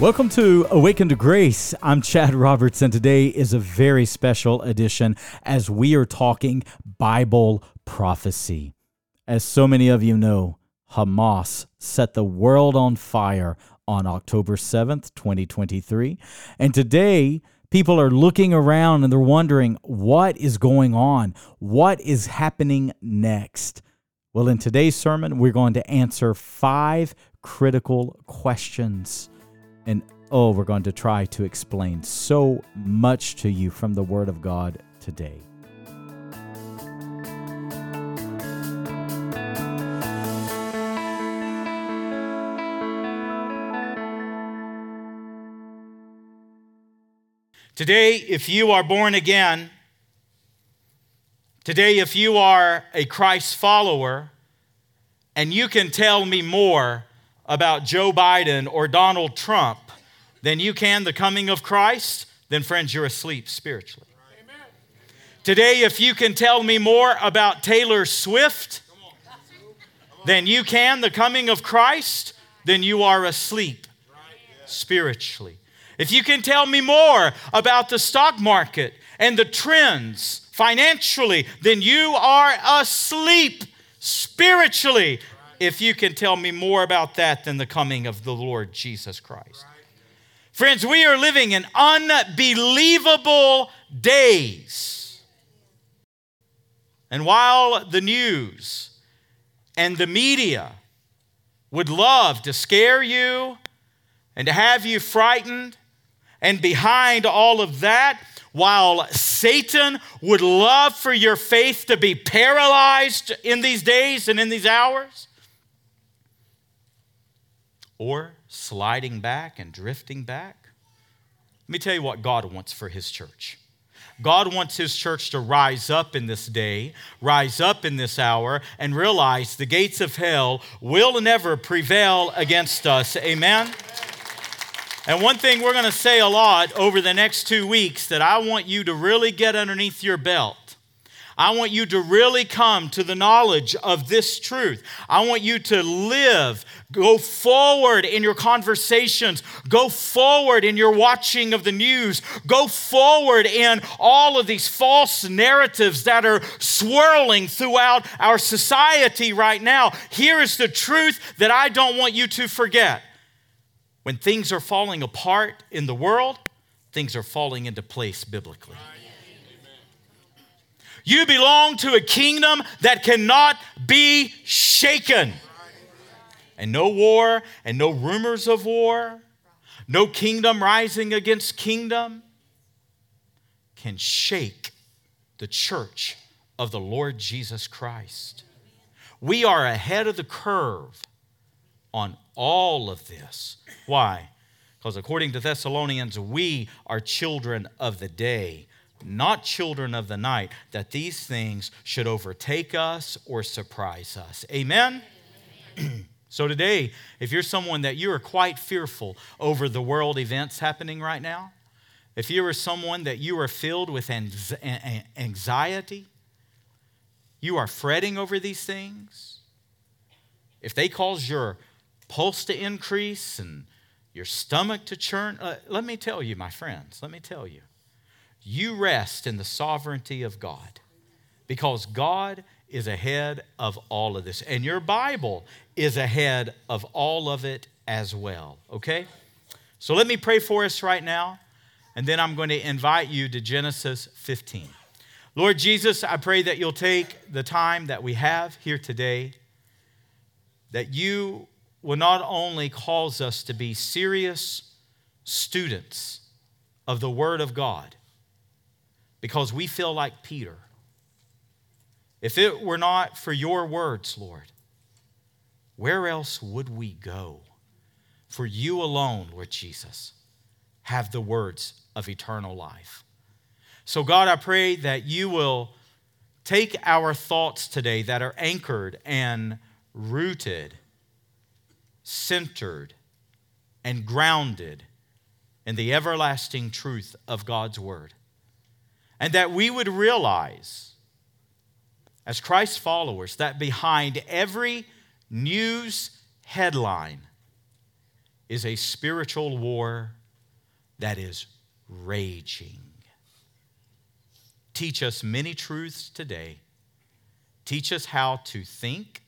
Welcome to Awaken to Grace. I'm Chad Roberts, and today is a very special edition as we are talking Bible prophecy. As so many of you know, Hamas set the world on fire on October 7th, 2023. And today, people are looking around and they're wondering what is going on? What is happening next? Well, in today's sermon, we're going to answer five critical questions. And oh, we're going to try to explain so much to you from the Word of God today. Today, if you are born again, today, if you are a Christ follower, and you can tell me more about Joe Biden or Donald Trump than you can the coming of Christ, then, friends, you're asleep spiritually. Today, if you can tell me more about Taylor Swift than you can the coming of Christ, then you are asleep spiritually. If you can tell me more about the stock market and the trends financially, then you are asleep spiritually if you can tell me more about that than the coming of the Lord Jesus Christ. Friends, we are living in unbelievable days. And while the news and the media would love to scare you and to have you frightened, and behind all of that, while Satan would love for your faith to be paralyzed in these days and in these hours, or sliding back and drifting back. Let me tell you what God wants for His church. God wants His church to rise up in this day, rise up in this hour, and realize the gates of hell will never prevail against us. Amen? And one thing we're going to say a lot over the next two weeks that I want you to really get underneath your belt I want you to really come to the knowledge of this truth. I want you to live, go forward in your conversations, go forward in your watching of the news, go forward in all of these false narratives that are swirling throughout our society right now. Here is the truth that I don't want you to forget. When things are falling apart in the world, things are falling into place biblically. You belong to a kingdom that cannot be shaken. And no war and no rumors of war, no kingdom rising against kingdom can shake the church of the Lord Jesus Christ. We are ahead of the curve on all of this. Why? Because according to Thessalonians, we are children of the day not children of the night, that these things should overtake us or surprise us. Amen? so, today, if you're someone that you are quite fearful over the world events happening right now, if you are someone that you are filled with anxiety, you are fretting over these things, if they cause your pulse to increase and your stomach to churn, uh, let me tell you, my friends, let me tell you you rest in the sovereignty of God because God is ahead of all of this. And your Bible is ahead of all of it as well, okay? So let me pray for us right now, and then I'm going to invite you to Genesis 15. Lord Jesus, I pray that you'll take the time that we have here today, that you will not only cause us to be serious students of the Word of God, because we feel like Peter. If it were not for your words, Lord, where else would we go? For you alone, Lord Jesus, have the words of eternal life. So, God, I pray that you will take our thoughts today that are anchored and rooted, centered, and grounded in the everlasting truth of God's word and that we would realize, as Christ followers, that behind every news headline is a spiritual war that is raging. Teach us many truths today. Teach us how to think.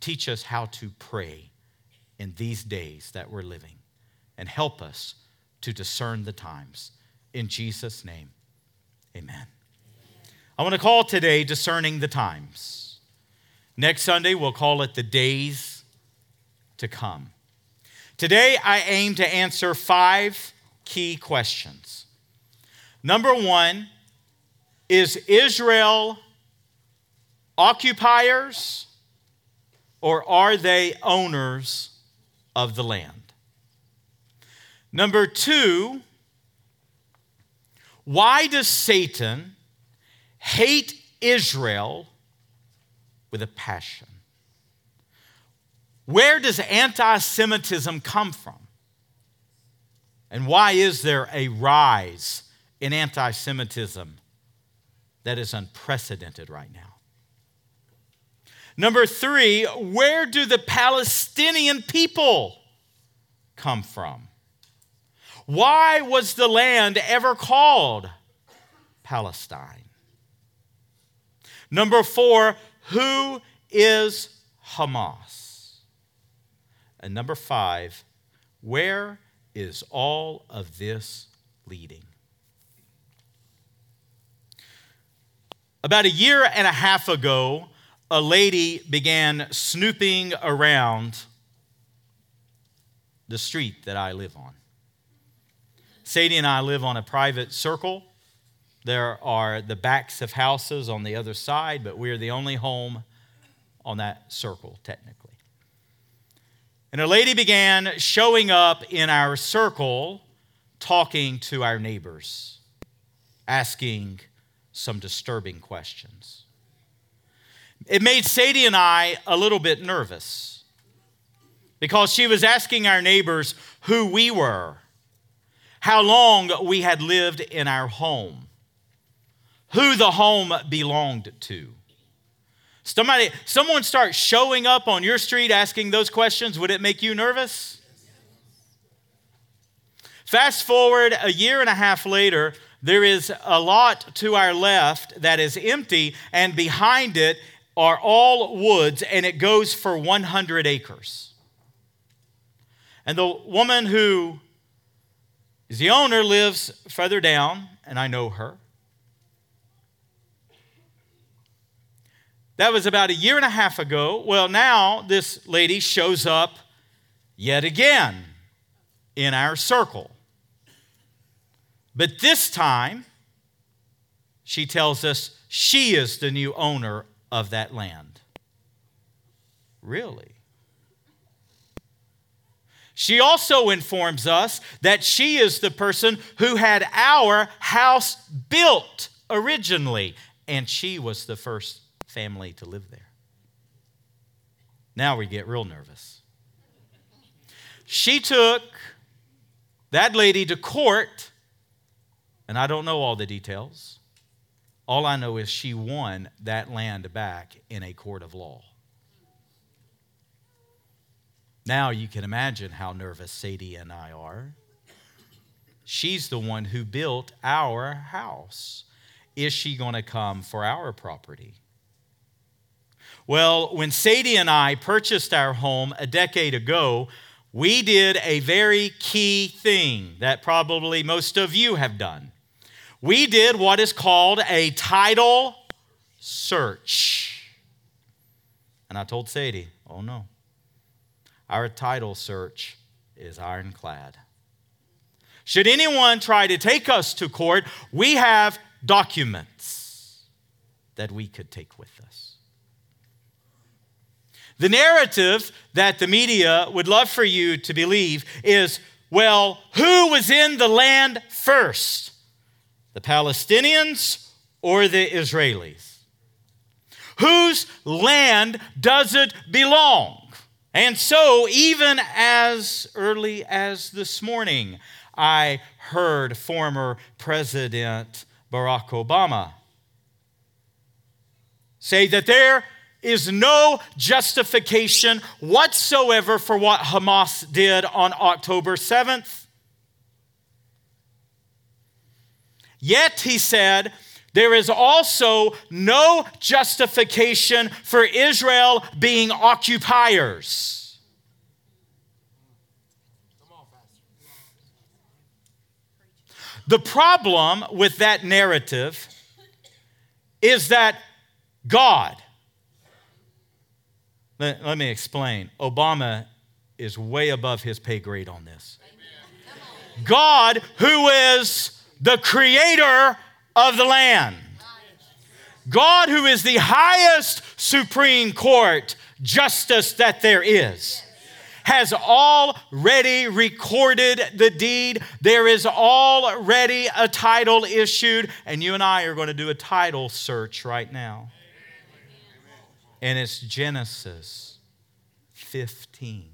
Teach us how to pray in these days that we're living. And help us to discern the times. In Jesus' name, amen. I want to call today Discerning the Times. Next Sunday, we'll call it the days to come. Today, I aim to answer five key questions. Number one is Israel occupiers or are they owners of the land? Number two, why does Satan hate Israel with a passion? Where does anti Semitism come from? And why is there a rise in anti Semitism that is unprecedented right now? Number three, where do the Palestinian people come from? Why was the land ever called Palestine? Number four, who is Hamas? And number five, where is all of this leading? About a year and a half ago, a lady began snooping around the street that I live on. Sadie and I live on a private circle. There are the backs of houses on the other side, but we're the only home on that circle, technically. And a lady began showing up in our circle, talking to our neighbors, asking some disturbing questions. It made Sadie and I a little bit nervous because she was asking our neighbors who we were, how long we had lived in our home, who the home belonged to. Somebody, someone starts showing up on your street asking those questions, would it make you nervous? Fast forward a year and a half later, there is a lot to our left that is empty, and behind it are all woods, and it goes for 100 acres. And the woman who the owner lives further down, and I know her. That was about a year and a half ago. Well, now this lady shows up yet again in our circle. But this time, she tells us she is the new owner of that land. Really? She also informs us that she is the person who had our house built originally, and she was the first family to live there. Now we get real nervous. She took that lady to court, and I don't know all the details. All I know is she won that land back in a court of law. Now you can imagine how nervous Sadie and I are. She's the one who built our house. Is she going to come for our property? Well, when Sadie and I purchased our home a decade ago, we did a very key thing that probably most of you have done we did what is called a title search. And I told Sadie, oh no, our title search is ironclad. Should anyone try to take us to court, we have documents that we could take with us. The narrative that the media would love for you to believe is well, who was in the land first? the Palestinians or the Israelis? Whose land does it belong? And so, even as early as this morning, I heard former President Barack Obama say that there is no justification whatsoever for what Hamas did on October 7th. Yet, he said, there is also no justification for Israel being occupiers. The problem with that narrative is that God, let, let, me explain. Obama is way above his pay grade on this. God, who is the creator of the land. God, who is the highest Supreme Court justice that there is, has already recorded the deed. There is already a title issued, and you and I are going to do a title search right now. And it's Genesis 15.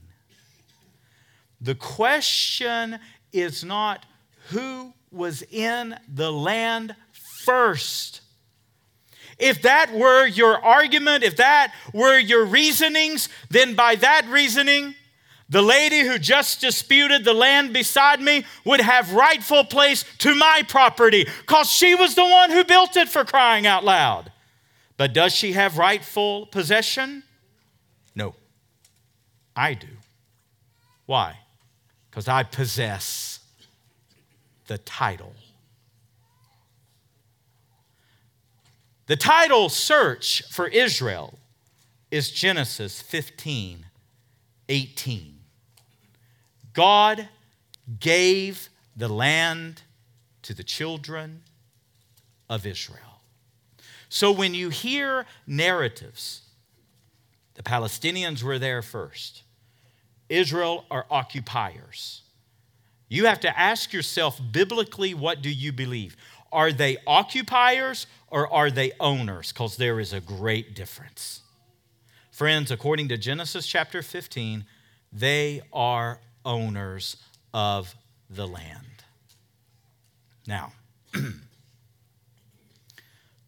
The question is not who was in the land first. If that were your argument, if that were your reasonings, then by that reasoning, the lady who just disputed the land beside me would have rightful place to my property because she was the one who built it for crying out loud. But does she have rightful possession? No. I do. Why? Because I possess the title. The title search for Israel is Genesis 15 18. God gave the land to the children of Israel. So when you hear narratives, the Palestinians were there first, Israel are occupiers. You have to ask yourself biblically, what do you believe? Are they occupiers or are they owners? Because there is a great difference. Friends, according to Genesis chapter 15, they are owners of the land. Now,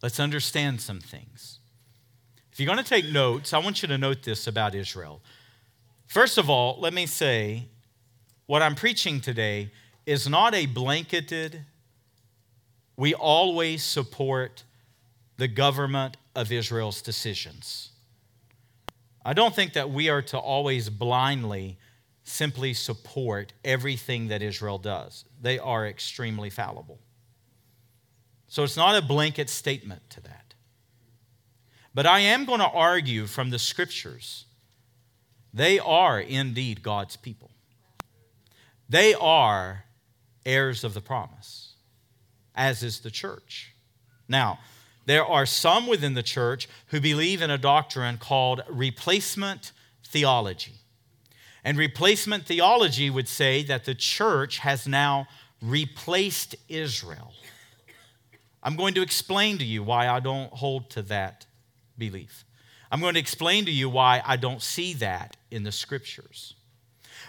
let's understand some things. If you're going to take notes, I want you to note this about Israel. First of all, let me say what I'm preaching today is not a blanketed we always support the government of Israel's decisions. I don't think that we are to always blindly simply support everything that Israel does. They are extremely fallible. So it's not a blanket statement to that. But I am going to argue from the scriptures they are indeed God's people, they are heirs of the promise as is the church. Now, there are some within the church who believe in a doctrine called replacement theology. And replacement theology would say that the church has now replaced Israel. I'm going to explain to you why I don't hold to that belief. I'm going to explain to you why I don't see that in the scriptures.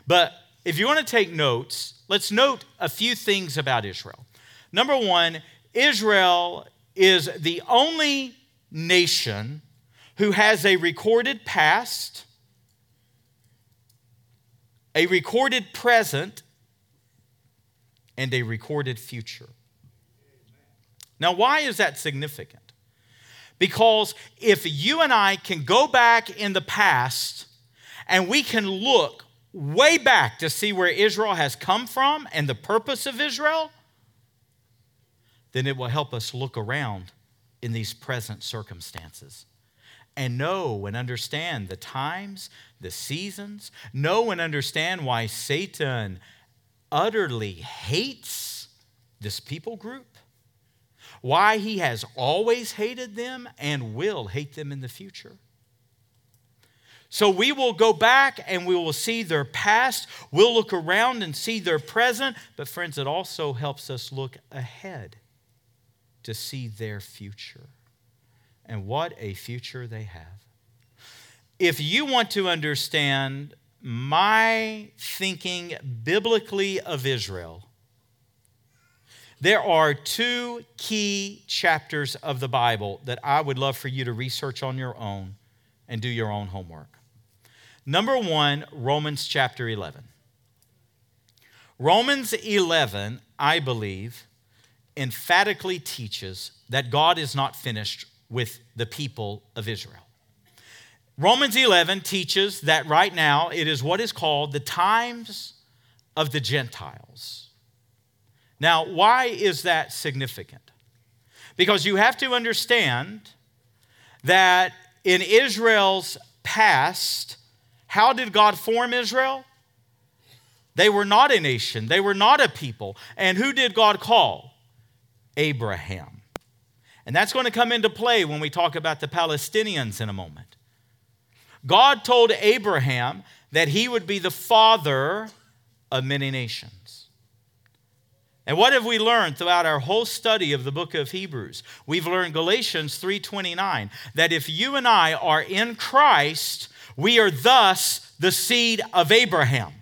But if you want to take notes, let's note a few things about Israel. Number one, Israel is the only nation who has a recorded past, a recorded present, and a recorded future. Now, why is that significant? Because if you and I can go back in the past and we can look way back to see where Israel has come from and the purpose of Israel, then it will help us look around in these present circumstances and know and understand the times, the seasons, know and understand why Satan utterly hates this people group, why he has always hated them and will hate them in the future. So we will go back and we will see their past. We'll look around and see their present. But, friends, it also helps us look ahead to see their future. And what a future they have. If you want to understand my thinking biblically of Israel, there are two key chapters of the Bible that I would love for you to research on your own and do your own homework. Number one, Romans chapter 11. Romans 11, I believe, emphatically teaches that God is not finished with the people of Israel. Romans 11 teaches that right now it is what is called the times of the Gentiles. Now, why is that significant? Because you have to understand that in Israel's past, how did God form Israel? They were not a nation, they were not a people. And who did God call? Abraham. And that's going to come into play when we talk about the Palestinians in a moment. God told Abraham that he would be the father of many nations. And what have we learned throughout our whole study of the book of Hebrews? We've learned Galatians 3:29 that if you and I are in Christ, we are thus the seed of Abraham.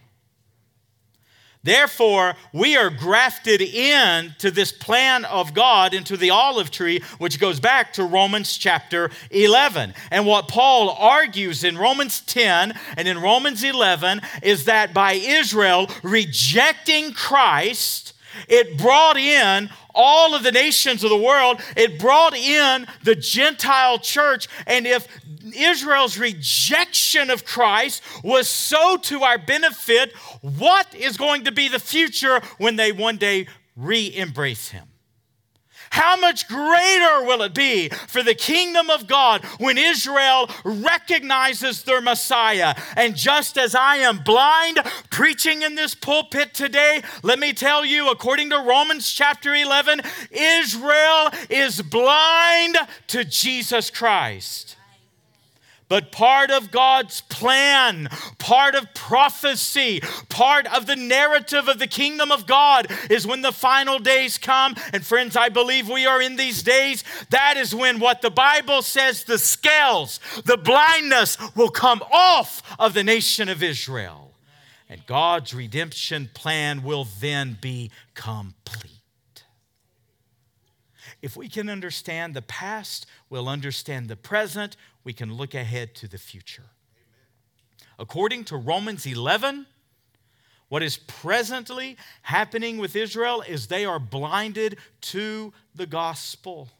Therefore, we are grafted in to this plan of God into the olive tree, which goes back to Romans chapter 11. And what Paul argues in Romans 10 and in Romans 11 is that by Israel rejecting Christ, it brought in all of the nations of the world. It brought in the Gentile church. And if Israel's rejection of Christ was so to our benefit, what is going to be the future when they one day re embrace Him? How much greater will it be for the kingdom of God when Israel recognizes their Messiah? And just as I am blind preaching in this pulpit today, let me tell you, according to Romans chapter 11, Israel is blind to Jesus Christ. But part of God's plan, part of prophecy, part of the narrative of the kingdom of God is when the final days come. And friends, I believe we are in these days. That is when what the Bible says the scales, the blindness will come off of the nation of Israel. And God's redemption plan will then be complete. If we can understand the past, we'll understand the present, we can look ahead to the future. According to Romans 11, what is presently happening with Israel is they are blinded to the gospel.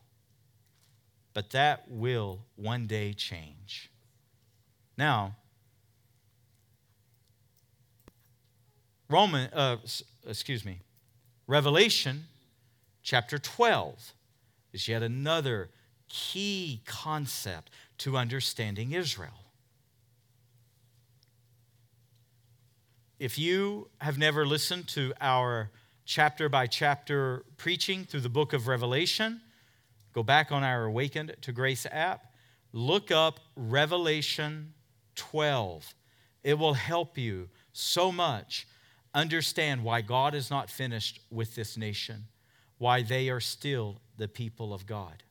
But that will one day change. Now, Roman, uh, excuse me, Revelation chapter 12 is yet another key concept to understanding Israel. If you have never listened to our chapter by chapter preaching through the book of Revelation, go back on our Awakened to Grace app, look up Revelation 12. It will help you so much understand why God is not finished with this nation, why they are still the people of God.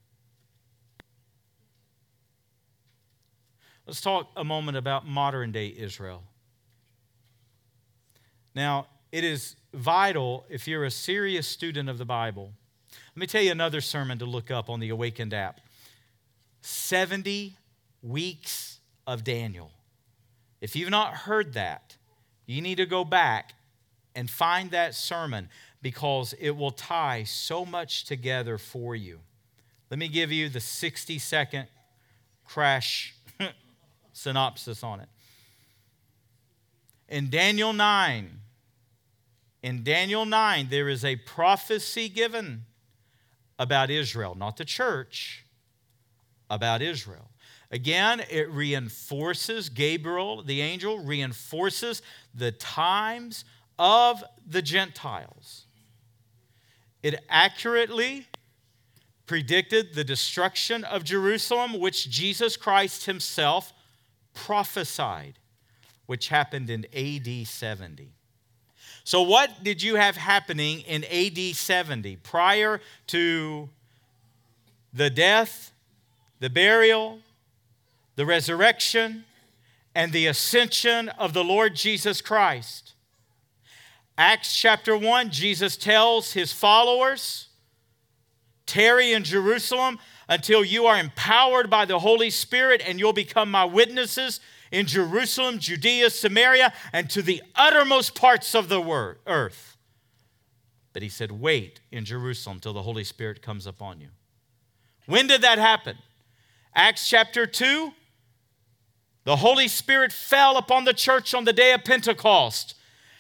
Let's talk a moment about modern day Israel. Now, it is vital if you're a serious student of the Bible. Let me tell you another sermon to look up on the Awakened app 70 weeks of Daniel. If you've not heard that, you need to go back and find that sermon because it will tie so much together for you. Let me give you the 60 second crash synopsis on it. In Daniel 9, in Daniel 9, there is a prophecy given about Israel, not the church, about Israel. Again, it reinforces, Gabriel, the angel, reinforces the times of the Gentiles. It accurately predicted the destruction of Jerusalem, which Jesus Christ himself prophesied, which happened in AD 70. So, what did you have happening in AD 70 prior to the death, the burial, the resurrection, and the ascension of the Lord Jesus Christ? Acts chapter 1, Jesus tells his followers, tarry in Jerusalem until you are empowered by the Holy Spirit and you'll become my witnesses in Jerusalem, Judea, Samaria, and to the uttermost parts of the earth. But he said, Wait in Jerusalem till the Holy Spirit comes upon you. When did that happen? Acts chapter 2. The Holy Spirit fell upon the church on the day of Pentecost,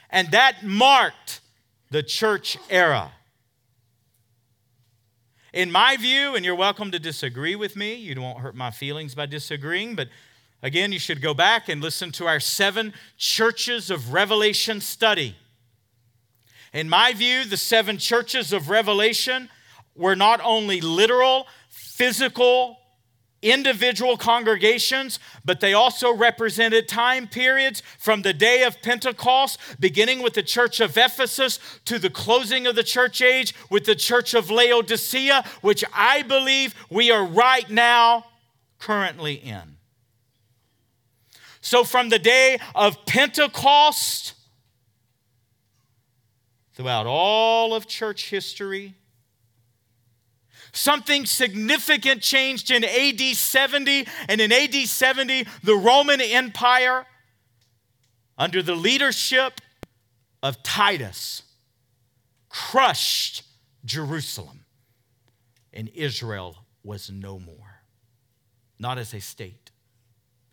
and that marked the church era. In my view, and you're welcome to disagree with me, you won't hurt my feelings by disagreeing, but again, you should go back and listen to our seven churches of Revelation study. In my view, the seven churches of Revelation were not only literal, physical individual congregations, but they also represented time periods from the day of Pentecost, beginning with the church of Ephesus, to the closing of the church age with the church of Laodicea, which I believe we are right now currently in. So, from the day of Pentecost throughout all of church history, Something significant changed in AD 70, and in AD 70, the Roman Empire, under the leadership of Titus, crushed Jerusalem, and Israel was no more. Not as a state.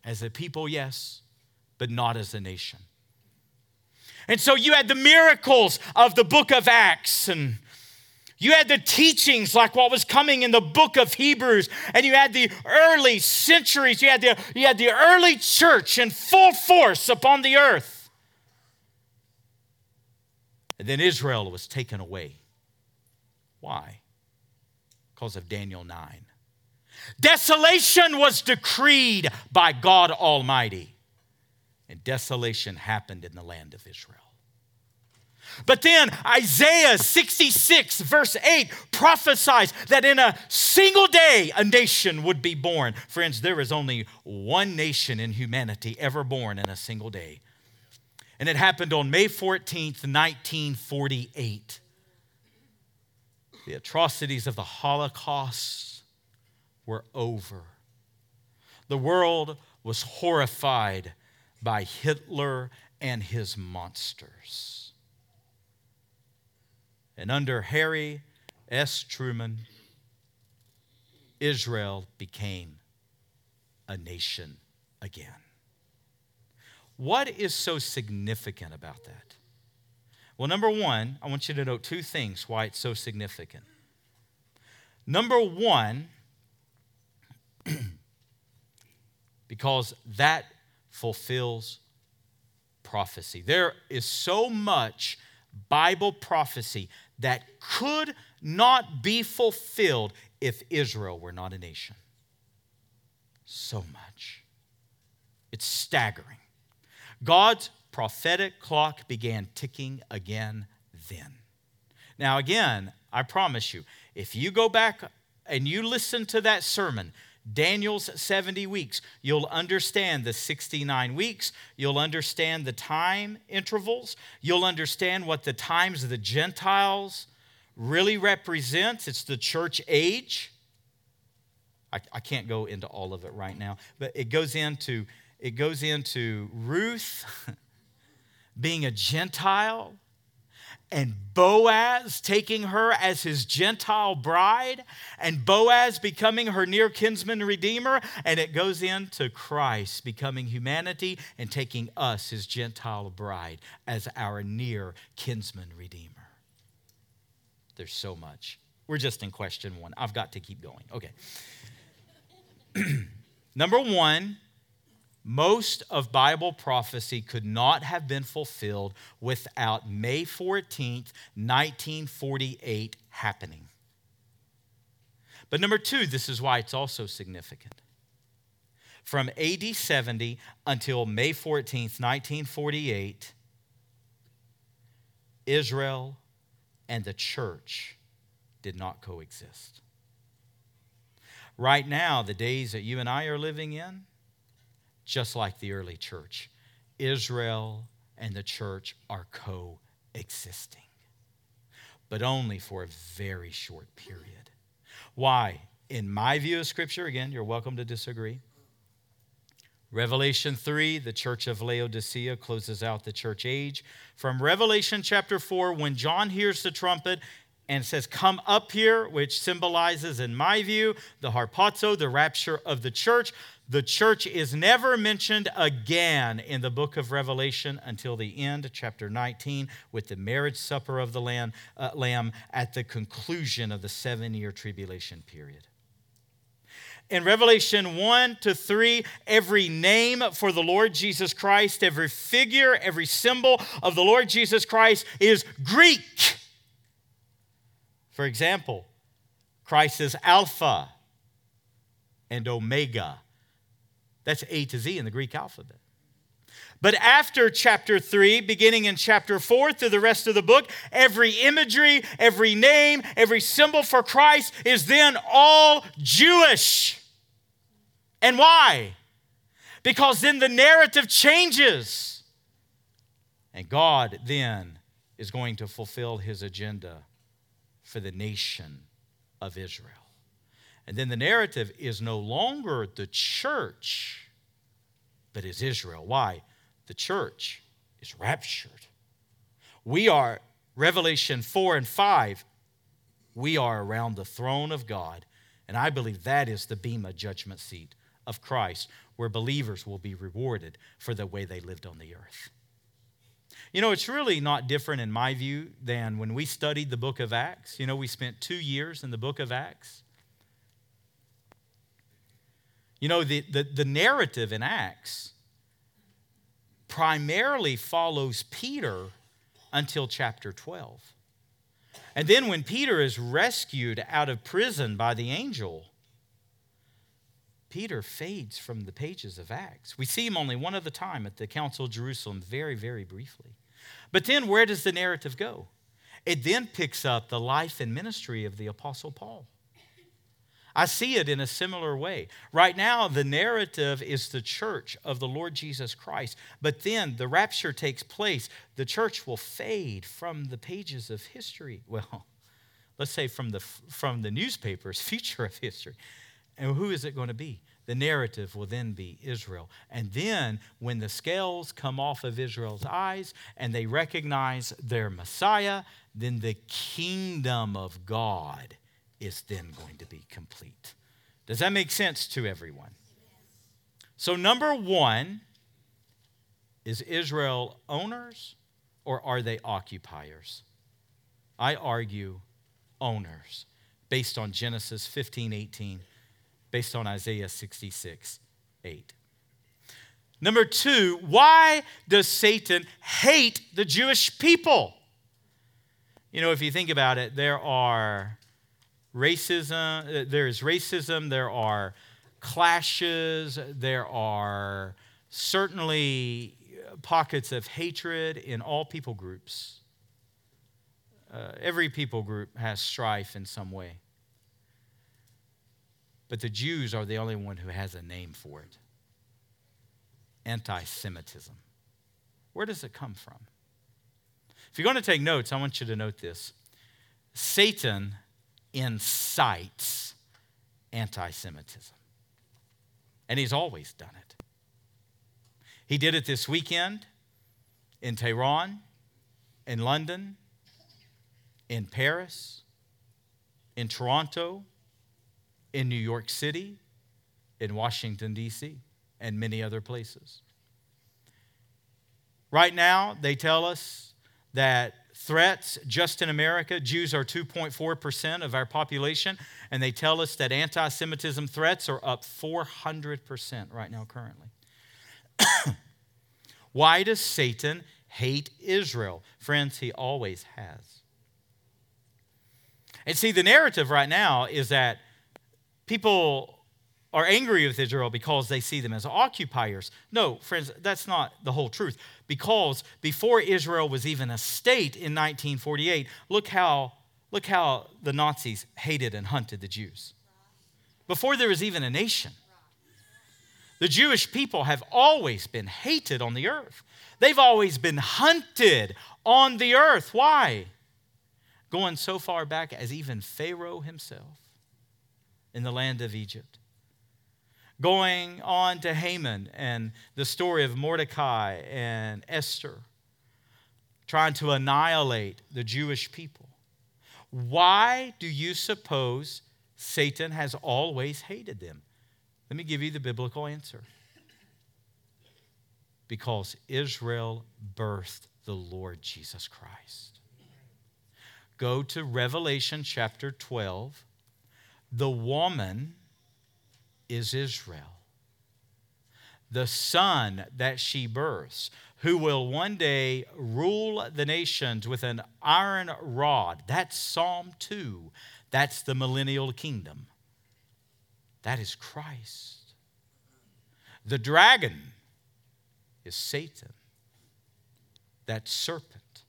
As a people, yes, but not as a nation. And so you had the miracles of the book of Acts and you had the teachings like what was coming in the book of Hebrews, and you had the early centuries, you had the, you had the early church in full force upon the earth. And then Israel was taken away. Why? Because of Daniel 9. Desolation was decreed by God Almighty, and desolation happened in the land of Israel. But then Isaiah 66, verse 8, prophesies that in a single day a nation would be born. Friends, there is only one nation in humanity ever born in a single day. And it happened on May 14th, 1948. The atrocities of the Holocaust were over. The world was horrified by Hitler and his monsters. And under Harry S. Truman, Israel became a nation again. What is so significant about that? Well, number one, I want you to note two things why it's so significant. Number one, because that fulfills prophecy. There is so much Bible prophecy that could not be fulfilled if Israel were not a nation. So much. It's staggering. God's prophetic clock began ticking again then. Now, again, I promise you, if you go back and you listen to that sermon, Daniel's 70 weeks. You'll understand the 69 weeks. You'll understand the time intervals. You'll understand what the times of the Gentiles really represents. It's the church age. I, I can't go into all of it right now, but it goes into it goes into Ruth being a Gentile and Boaz taking her as his Gentile bride, and Boaz becoming her near kinsman redeemer, and it goes into Christ becoming humanity and taking us, his Gentile bride, as our near kinsman redeemer. There's so much. We're just in question one. I've got to keep going. Okay. Number one, most of Bible prophecy could not have been fulfilled without May 14th, 1948 happening. But number two, this is why it's also significant. From AD 70 until May 14th, 1948, Israel and the church did not coexist. Right now, the days that you and I are living in, just like the early church. Israel and the church are coexisting, but only for a very short period. Why? in my view of Scripture, again, you're welcome to disagree. Revelation 3, the church of Laodicea closes out the church age. From Revelation chapter 4, when John hears the trumpet and says, Come up here, which symbolizes, in my view, the harpazo, the rapture of the church. The church is never mentioned again in the book of Revelation until the end, chapter 19, with the marriage supper of the Lamb, uh, Lamb at the conclusion of the seven year tribulation period in Revelation 1 to 3, every name for the Lord Jesus Christ, every figure, every symbol of the Lord Jesus Christ is Greek. For example, Christ is Alpha and Omega. That's A to Z in the Greek alphabet. But after chapter 3, beginning in chapter 4 through the rest of the book, every imagery, every name, every symbol for Christ is then all Jewish. And why? Because then the narrative changes. And God then is going to fulfill his agenda for the nation of Israel. And then the narrative is no longer the church, but is Israel. Why? The church is raptured. We are, Revelation 4 and 5, we are around the throne of God. And I believe that is the Bema judgment seat of Christ, where believers will be rewarded for the way they lived on the earth. You know, it's really not different in my view than when we studied the book of Acts. You know, we spent two years in the book of Acts. You know, the, the, the narrative in Acts primarily follows Peter until chapter 12. And then when Peter is rescued out of prison by the angel, Peter fades from the pages of Acts. We see him only one other time at the Council of Jerusalem, very, very briefly. But then where does the narrative go? It then picks up the life and ministry of the Apostle Paul. I see it in a similar way. Right now, the narrative is the church of the Lord Jesus Christ. But then the rapture takes place. The church will fade from the pages of history. Well, let's say from the, from the newspapers, future of history. And who is it going to be? The narrative will then be Israel. And then, when the scales come off of Israel's eyes and they recognize their Messiah, then the kingdom of God is then going to be complete. Does that make sense to everyone? So, number one, is Israel owners or are they occupiers? I argue owners based on Genesis 15 18 based on Isaiah 66 8. Number two, why does Satan hate the Jewish people? You know, if you think about it, there are racism, there is racism, there are clashes, there are certainly pockets of hatred in all people groups. Uh, every people group has strife in some way. But the Jews are the only one who has a name for it anti Semitism. Where does it come from? If you're going to take notes, I want you to note this Satan incites anti Semitism, and he's always done it. He did it this weekend in Tehran, in London, in Paris, in Toronto, in New York City, in Washington, D.C., and many other places. Right now, they tell us that threats just in America, Jews are 2.4% of our population, and they tell us that anti Semitism threats are up 400% right now, currently. Why does Satan hate Israel? Friends, he always has. And see, the narrative right now is that people are angry with Israel because they see them as occupiers. No, friends, that's not the whole truth. Because before Israel was even a state in 1948, look how, look how the Nazis hated and hunted the Jews. Before there was even a nation. The Jewish people have always been hated on the earth. They've always been hunted on the earth. Why? Going so far back as even Pharaoh himself in the land of Egypt. Going on to Haman and the story of Mordecai and Esther, trying to annihilate the Jewish people. Why do you suppose Satan has always hated them? Let me give you the biblical answer. Because Israel birthed the Lord Jesus Christ. Go to Revelation chapter 12. The woman is Israel. The son that she births, who will one day rule the nations with an iron rod. That's Psalm 2. That's the millennial kingdom. That is Christ. The dragon is Satan, that serpent,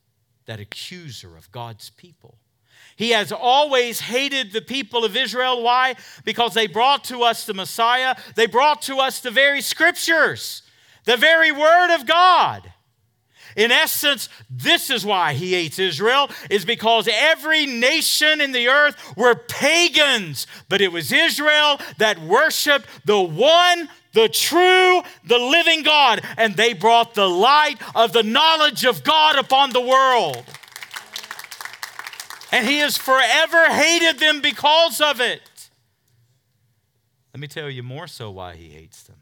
that accuser of God's people. He has always hated the people of Israel. Why? Because they brought to us the Messiah, they brought to us the very scriptures, the very word of God. In essence, this is why he hates Israel, is because every nation in the earth were pagans, but it was Israel that worshiped the one, the true, the living God, and they brought the light of the knowledge of God upon the world. And he has forever hated them because of it. Let me tell you more so why he hates them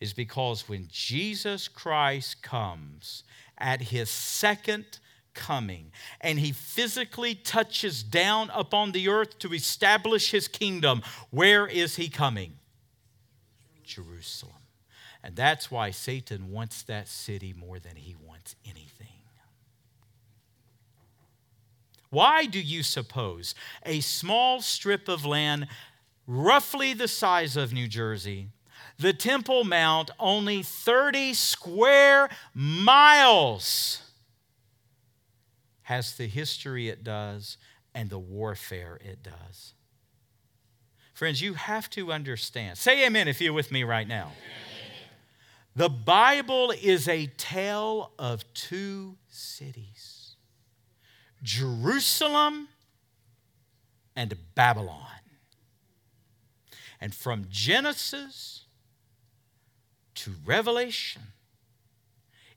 is because when Jesus Christ comes at his second coming and he physically touches down upon the earth to establish his kingdom, where is he coming? Jerusalem. And that's why Satan wants that city more than he wants anything. Why do you suppose a small strip of land, roughly the size of New Jersey, the Temple Mount only 30 square miles has the history it does and the warfare it does. Friends, you have to understand. Say amen if you're with me right now. The Bible is a tale of two cities Jerusalem and Babylon. And from Genesis to Revelation,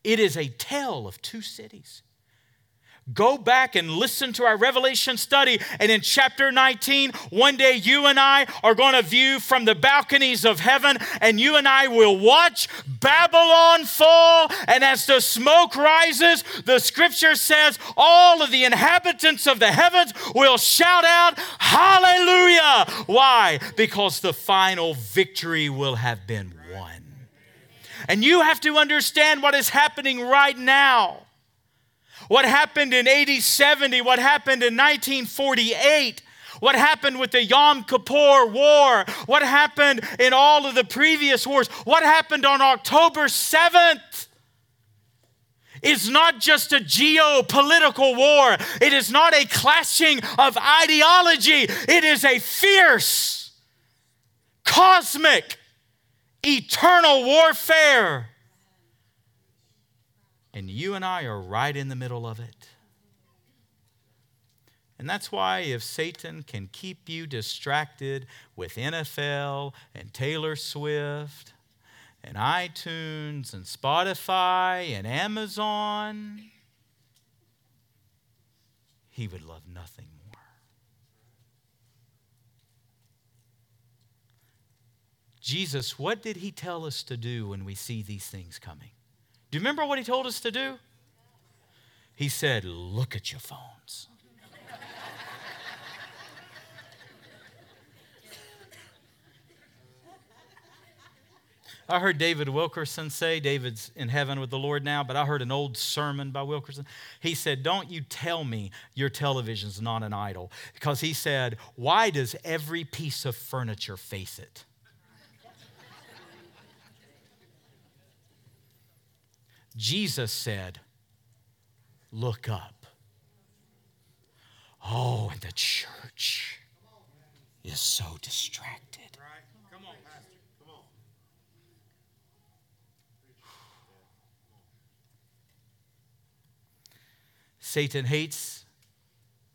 it is a tale of two cities. Go back and listen to our Revelation study. And in chapter 19, one day you and I are going to view from the balconies of heaven, and you and I will watch Babylon fall. And as the smoke rises, the scripture says all of the inhabitants of the heavens will shout out, Hallelujah! Why? Because the final victory will have been won. And you have to understand what is happening right now. What happened in AD 70, what happened in 1948, what happened with the Yom Kippur War, what happened in all of the previous wars, what happened on October 7th is not just a geopolitical war. It is not a clashing of ideology. It is a fierce, cosmic, eternal warfare. And you and I are right in the middle of it. And that's why if Satan can keep you distracted with NFL and Taylor Swift and iTunes and Spotify and Amazon, he would love nothing more. Jesus, what did he tell us to do when we see these things coming? Do you remember what he told us to do? He said, Look at your phones. I heard David Wilkerson say, David's in heaven with the Lord now, but I heard an old sermon by Wilkerson. He said, Don't you tell me your television's not an idol. Because he said, Why does every piece of furniture face it? Jesus said, Look up. Oh, and the church is so distracted. Come on, Pastor. Come on. Satan hates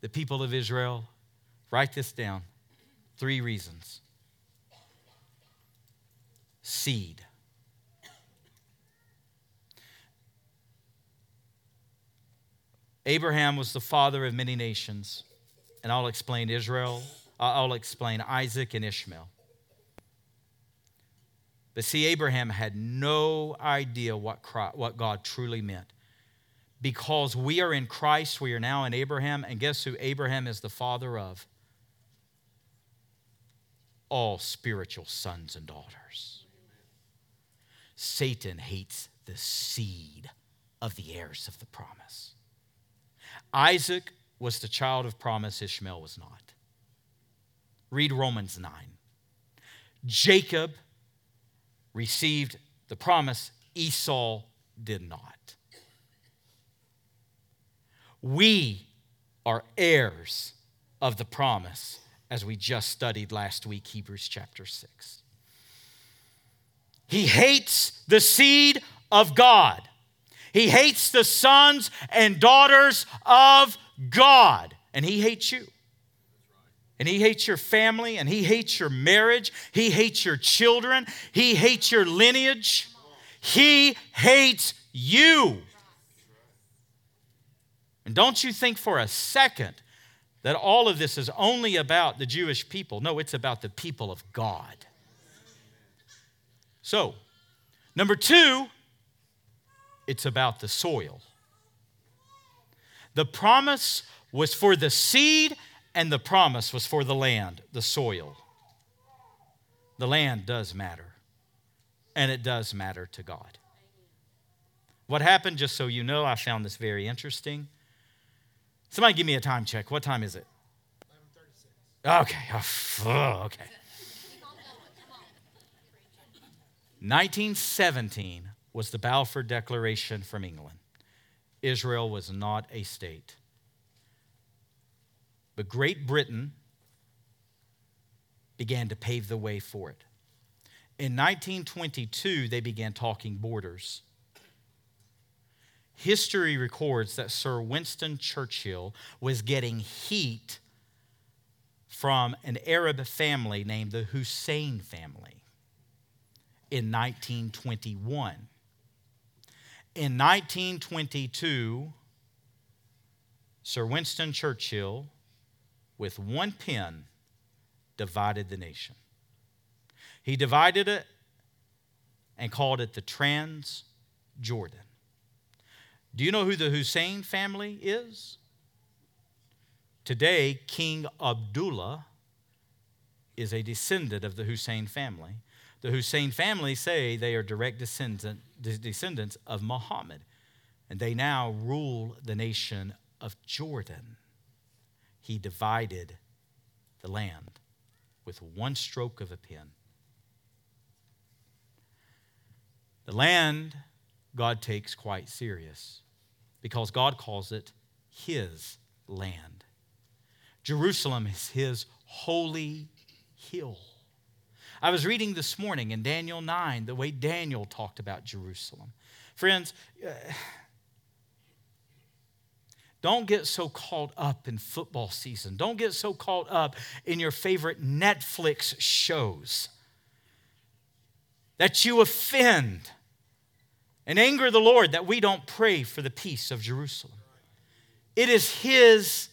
the people of Israel. Write this down. Three reasons seed. Abraham was the father of many nations, and I'll explain Israel, I'll explain Isaac and Ishmael. But see, Abraham had no idea what, Christ, what God truly meant. Because we are in Christ, we are now in Abraham, and guess who Abraham is the father of? All spiritual sons and daughters. Satan hates the seed of the heirs of the promise. Isaac was the child of promise, Ishmael was not. Read Romans 9. Jacob received the promise, Esau did not. We are heirs of the promise, as we just studied last week, Hebrews chapter 6. He hates the seed of God. He hates the sons and daughters of God. And he hates you. And he hates your family, and he hates your marriage, he hates your children, he hates your lineage, he hates you. And don't you think for a second that all of this is only about the Jewish people. No, it's about the people of God. So, number two, it's about the soil. The promise was for the seed and the promise was for the land, the soil. The land does matter, and it does matter to God. What happened, just so you know, I found this very interesting. Somebody give me a time check. What time is it? 11:36. Okay. Oh, okay. 1917 was the Balfour Declaration from England. Israel was not a state. But Great Britain began to pave the way for it. In 1922, they began talking borders. History records that Sir Winston Churchill was getting heat from an Arab family named the Hussein family in 1921. In 1922, Sir Winston Churchill with one pen, divided the nation. He divided it and called it the Trans Jordan. Do you know who the Hussein family is? Today, King Abdullah is a descendant of the Hussein family. The Hussein family say they are direct descendant, descendants of Muhammad, and they now rule the nation of Jordan he divided the land with one stroke of a pen. The land God takes quite serious because God calls it his land. Jerusalem is his holy hill. I was reading this morning in Daniel 9 the way Daniel talked about Jerusalem. Friends, uh, don't get so caught up in football season. Don't get so caught up in your favorite Netflix shows that you offend and anger the Lord that we don't pray for the peace of Jerusalem. It is His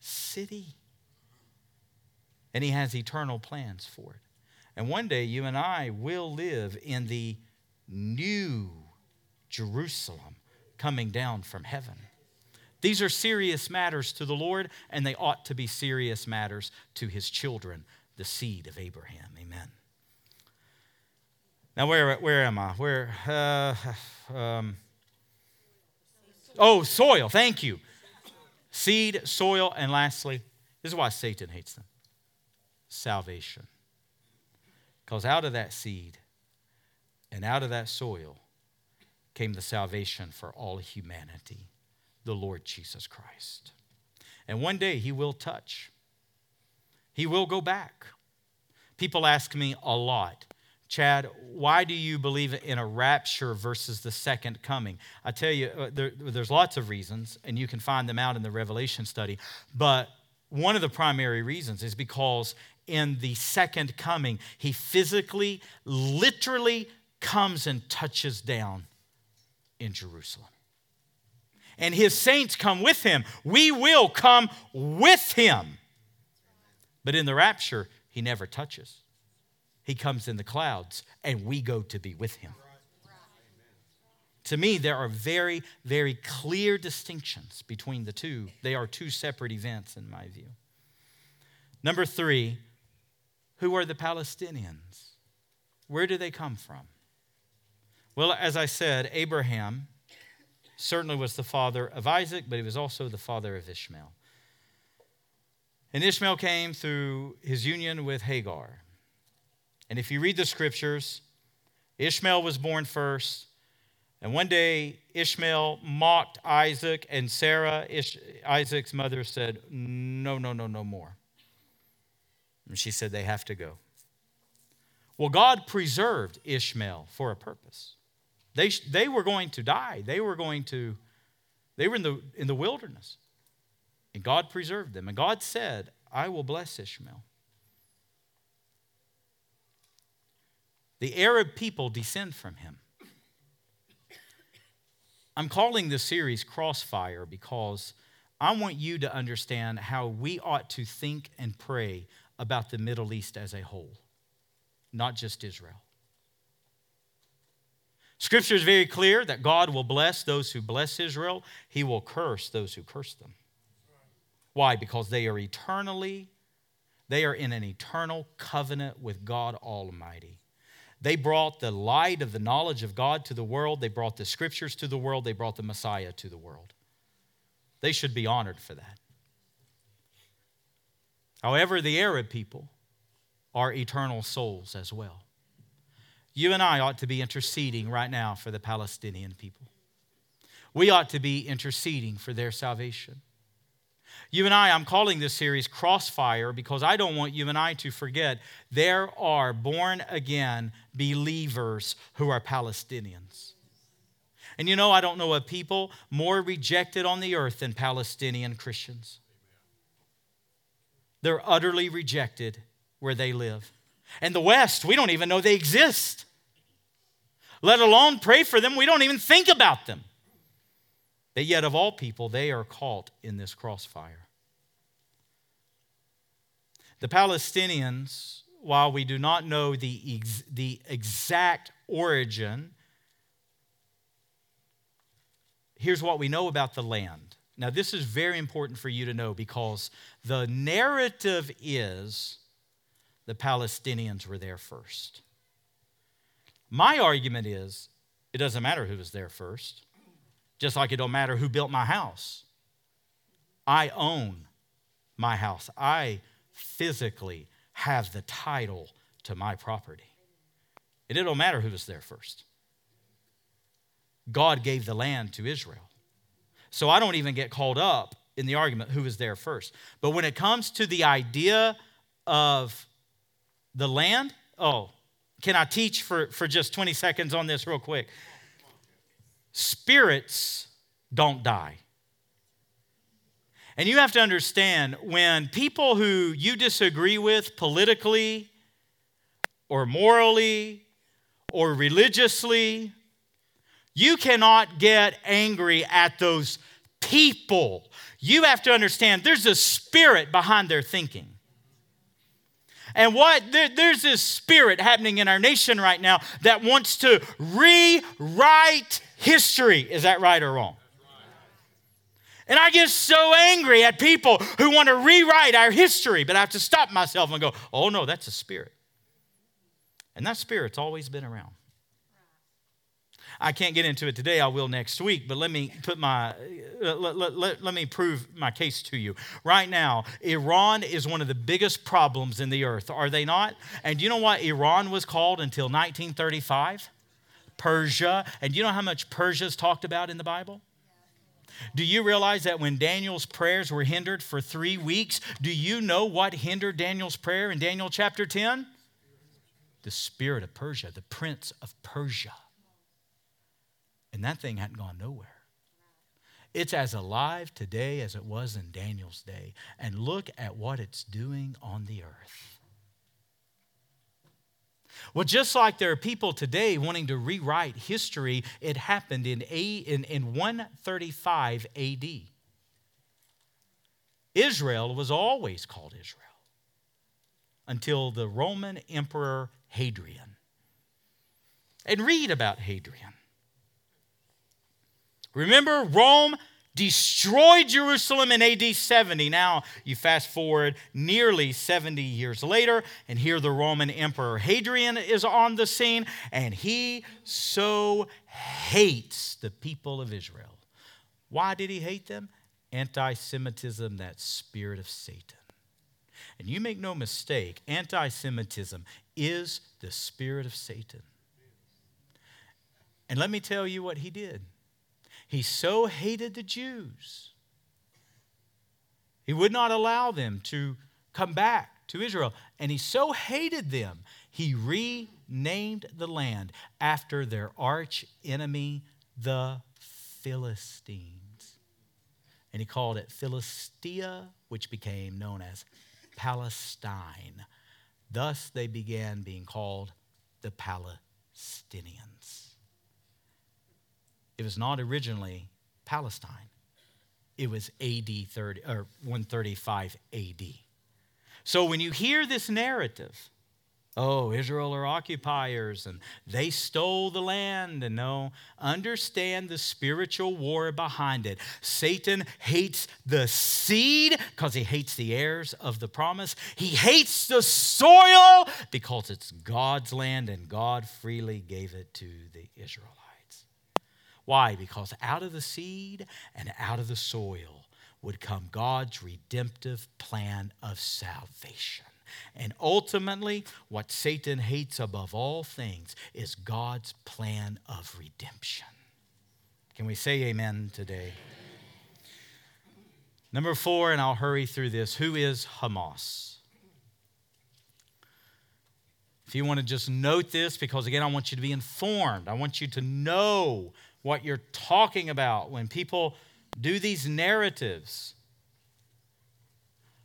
city, and He has eternal plans for it. And one day you and I will live in the new Jerusalem coming down from heaven. These are serious matters to the Lord, and they ought to be serious matters to his children, the seed of Abraham. Amen. Now, where, where am I? Where? Uh, um, oh, soil. Thank you. Seed, soil, and lastly, this is why Satan hates them salvation. Because out of that seed and out of that soil came the salvation for all humanity the Lord Jesus Christ. And one day he will touch, he will go back. People ask me a lot, Chad, why do you believe in a rapture versus the second coming? I tell you, uh, there, there's lots of reasons, and you can find them out in the Revelation study. But one of the primary reasons is because in the second coming, he physically, literally comes and touches down in Jerusalem. And his saints come with him. We will come with him. But in the rapture, he never touches. He comes in the clouds, and we go to be with him. To me, there are very, very clear distinctions between the two. They are two separate events, in my view. Number three, who are the Palestinians? Where do they come from? Well, as I said, Abraham certainly was the father of Isaac, but he was also the father of Ishmael. And Ishmael came through his union with Hagar. And if you read the scriptures, Ishmael was born first. And one day, Ishmael mocked Isaac, and Sarah, Ish- Isaac's mother, said, No, no, no, no more. And she said, They have to go. Well, God preserved Ishmael for a purpose. They, they were going to die. They were going to, they were in the, in the wilderness. And God preserved them. And God said, I will bless Ishmael. The Arab people descend from him. I'm calling this series Crossfire because I want you to understand how we ought to think and pray about the Middle East as a whole, not just Israel. Scripture is very clear that God will bless those who bless Israel, He will curse those who curse them. Why? Because they are eternally, they are in an eternal covenant with God Almighty. They brought the light of the knowledge of God to the world. They brought the scriptures to the world. They brought the Messiah to the world. They should be honored for that. However, the Arab people are eternal souls as well. You and I ought to be interceding right now for the Palestinian people. We ought to be interceding for their salvation. You and I, I'm calling this series Crossfire because I don't want you and I to forget there are born again believers who are Palestinians. And you know, I don't know a people more rejected on the earth than Palestinian Christians. They're utterly rejected where they live. And the West, we don't even know they exist, let alone pray for them. We don't even think about them. But yet, of all people, they are caught in this crossfire. The Palestinians, while we do not know the, ex- the exact origin, here's what we know about the land. Now, this is very important for you to know because the narrative is the Palestinians were there first. My argument is it doesn't matter who was there first, just like it don't matter who built my house. I own my house. I physically have the title to my property. And it don't matter who was there first. God gave the land to Israel. So I don't even get called up in the argument who was there first. But when it comes to the idea of the land, oh, can I teach for, for just 20 seconds on this real quick? Spirits don't die. And you have to understand when people who you disagree with politically or morally or religiously, you cannot get angry at those people. You have to understand there's a spirit behind their thinking. And what there, there's this spirit happening in our nation right now that wants to rewrite history. Is that right or wrong? And I get so angry at people who want to rewrite our history, but I have to stop myself and go, oh no, that's a spirit. And that spirit's always been around. I can't get into it today, I will next week, but let me put my, uh, let, let, let, let me prove my case to you. Right now, Iran is one of the biggest problems in the earth, are they not? And you know what Iran was called until 1935? Persia. And you know how much Persia is talked about in the Bible? Do you realize that when Daniel's prayers were hindered for three weeks, do you know what hindered Daniel's prayer in Daniel chapter 10? The spirit of Persia, the prince of Persia. And that thing hadn't gone nowhere. It's as alive today as it was in Daniel's day. And look at what it's doing on the earth. Well, just like there are people today wanting to rewrite history, it happened in, a, in, in 135 AD. Israel was always called Israel until the Roman Emperor Hadrian. And read about Hadrian. Remember, Rome destroyed Jerusalem in AD 70. Now you fast forward nearly 70 years later, and here the Roman Emperor Hadrian is on the scene, and he so hates the people of Israel. Why did he hate them? Anti Semitism, that spirit of Satan. And you make no mistake, anti Semitism is the spirit of Satan. And let me tell you what he did. He so hated the Jews, he would not allow them to come back to Israel. And he so hated them, he renamed the land after their arch enemy, the Philistines. And he called it Philistia, which became known as Palestine. Thus, they began being called the Palestinians. It was not originally Palestine. It was AD 30 or 135 AD. So when you hear this narrative, oh, Israel are occupiers and they stole the land, and no, understand the spiritual war behind it. Satan hates the seed because he hates the heirs of the promise. He hates the soil because it's God's land and God freely gave it to the Israelites. Why? Because out of the seed and out of the soil would come God's redemptive plan of salvation. And ultimately, what Satan hates above all things is God's plan of redemption. Can we say amen today? Number four, and I'll hurry through this who is Hamas? If you want to just note this, because again, I want you to be informed, I want you to know what you're talking about when people do these narratives.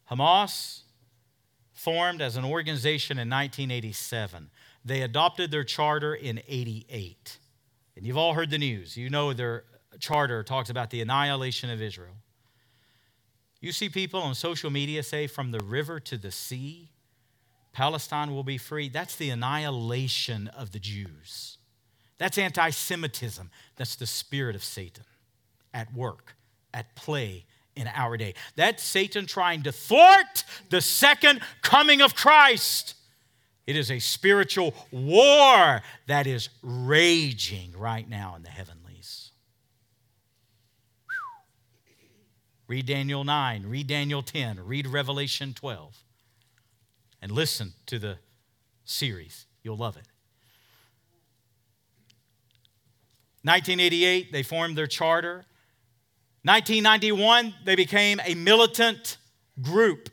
Hamas formed as an organization in 1987. They adopted their charter in 88. And you've all heard the news. You know their charter talks about the annihilation of Israel. You see people on social media say, from the river to the sea, Palestine will be free. That's the annihilation of the Jews. That's anti Semitism. That's the spirit of Satan at work, at play in our day. That's Satan trying to thwart the second coming of Christ. It is a spiritual war that is raging right now in the heavenlies. Read Daniel 9, read Daniel 10, read Revelation 12, and listen to the series. You'll love it. 1988, they formed their charter. 1991, they became a militant group.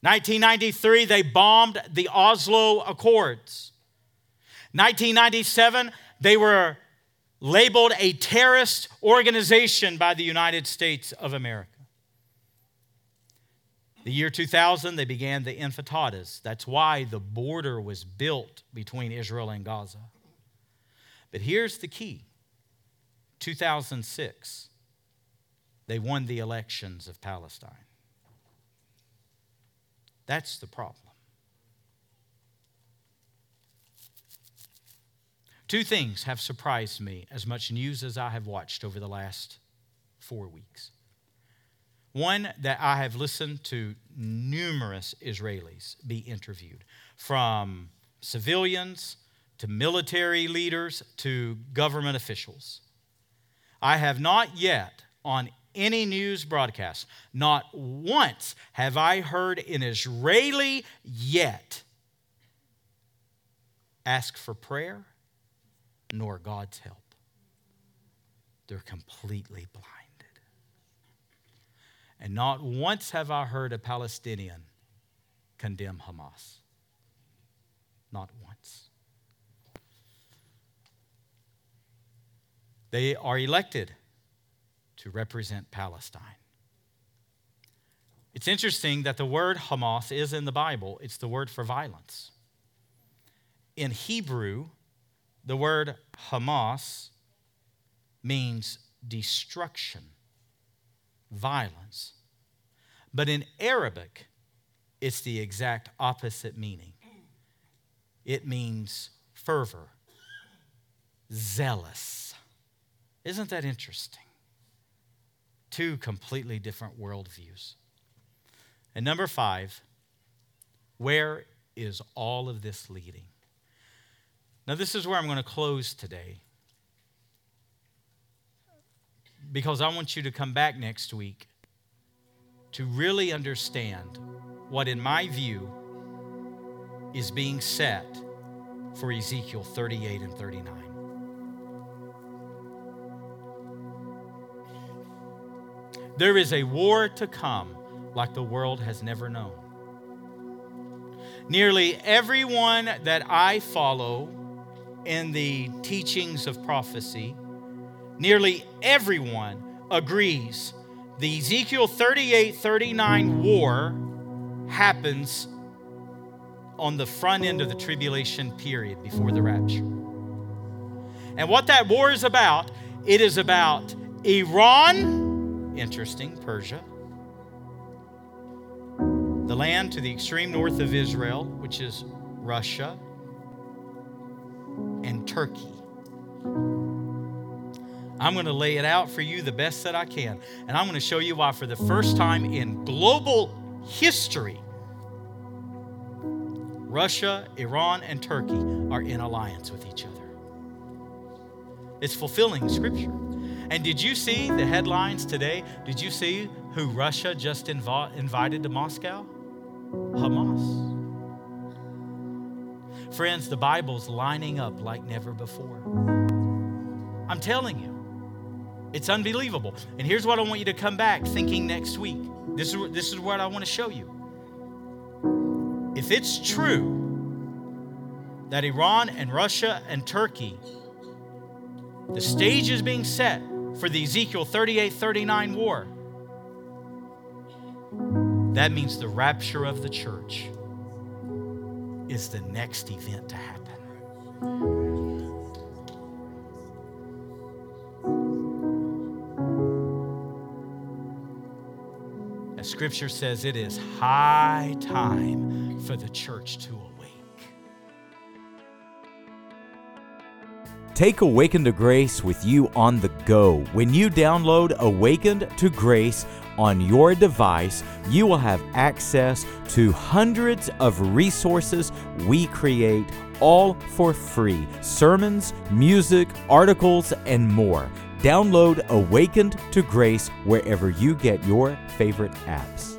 1993, they bombed the Oslo Accords. 1997, they were labeled a terrorist organization by the United States of America. The year 2000, they began the Intifadas. That's why the border was built between Israel and Gaza. But here's the key 2006, they won the elections of Palestine. That's the problem. Two things have surprised me as much news as I have watched over the last four weeks. One, that I have listened to numerous Israelis be interviewed, from civilians to military leaders, to government officials. I have not yet, on any news broadcast, not once have I heard an Israeli yet ask for prayer nor God's help. They're completely blinded. And not once have I heard a Palestinian condemn Hamas. Not once. They are elected to represent Palestine. It's interesting that the word Hamas is in the Bible, it's the word for violence. In Hebrew, the word Hamas means destruction, violence. But in Arabic, it's the exact opposite meaning it means fervor, zealous. Isn't that interesting? Two completely different worldviews. And number five, where is all of this leading? Now, this is where I'm going to close today because I want you to come back next week to really understand what, in my view, is being set for Ezekiel 38 and 39. There is a war to come like the world has never known. Nearly everyone that I follow in the teachings of prophecy, nearly everyone agrees the Ezekiel 38 39 war happens on the front end of the tribulation period before the rapture. And what that war is about, it is about Iran, interesting, Persia, the land to the extreme north of Israel, which is Russia, and Turkey. I'm going to lay it out for you the best that I can. And I'm going to show you why, for the first time in global history, Russia, Iran, and Turkey are in alliance with each other. It's fulfilling scripture. And did you see the headlines today? Did you see who Russia just inv- invited to Moscow? Hamas. Friends, the Bible's lining up like never before. I'm telling you, it's unbelievable. And here's what I want you to come back thinking next week. This is, this is what I want to show you. If it's true that Iran and Russia and Turkey, the stage is being set for the Ezekiel 38 39 war, that means the rapture of the church is the next event to happen. As scripture says, it is high time for the church to Take Awakened to Grace with you on the go. When you download Awakened to Grace on your device, you will have access to hundreds of resources we create, all for free sermons, music, articles, and more. Download Awakened to Grace wherever you get your favorite apps.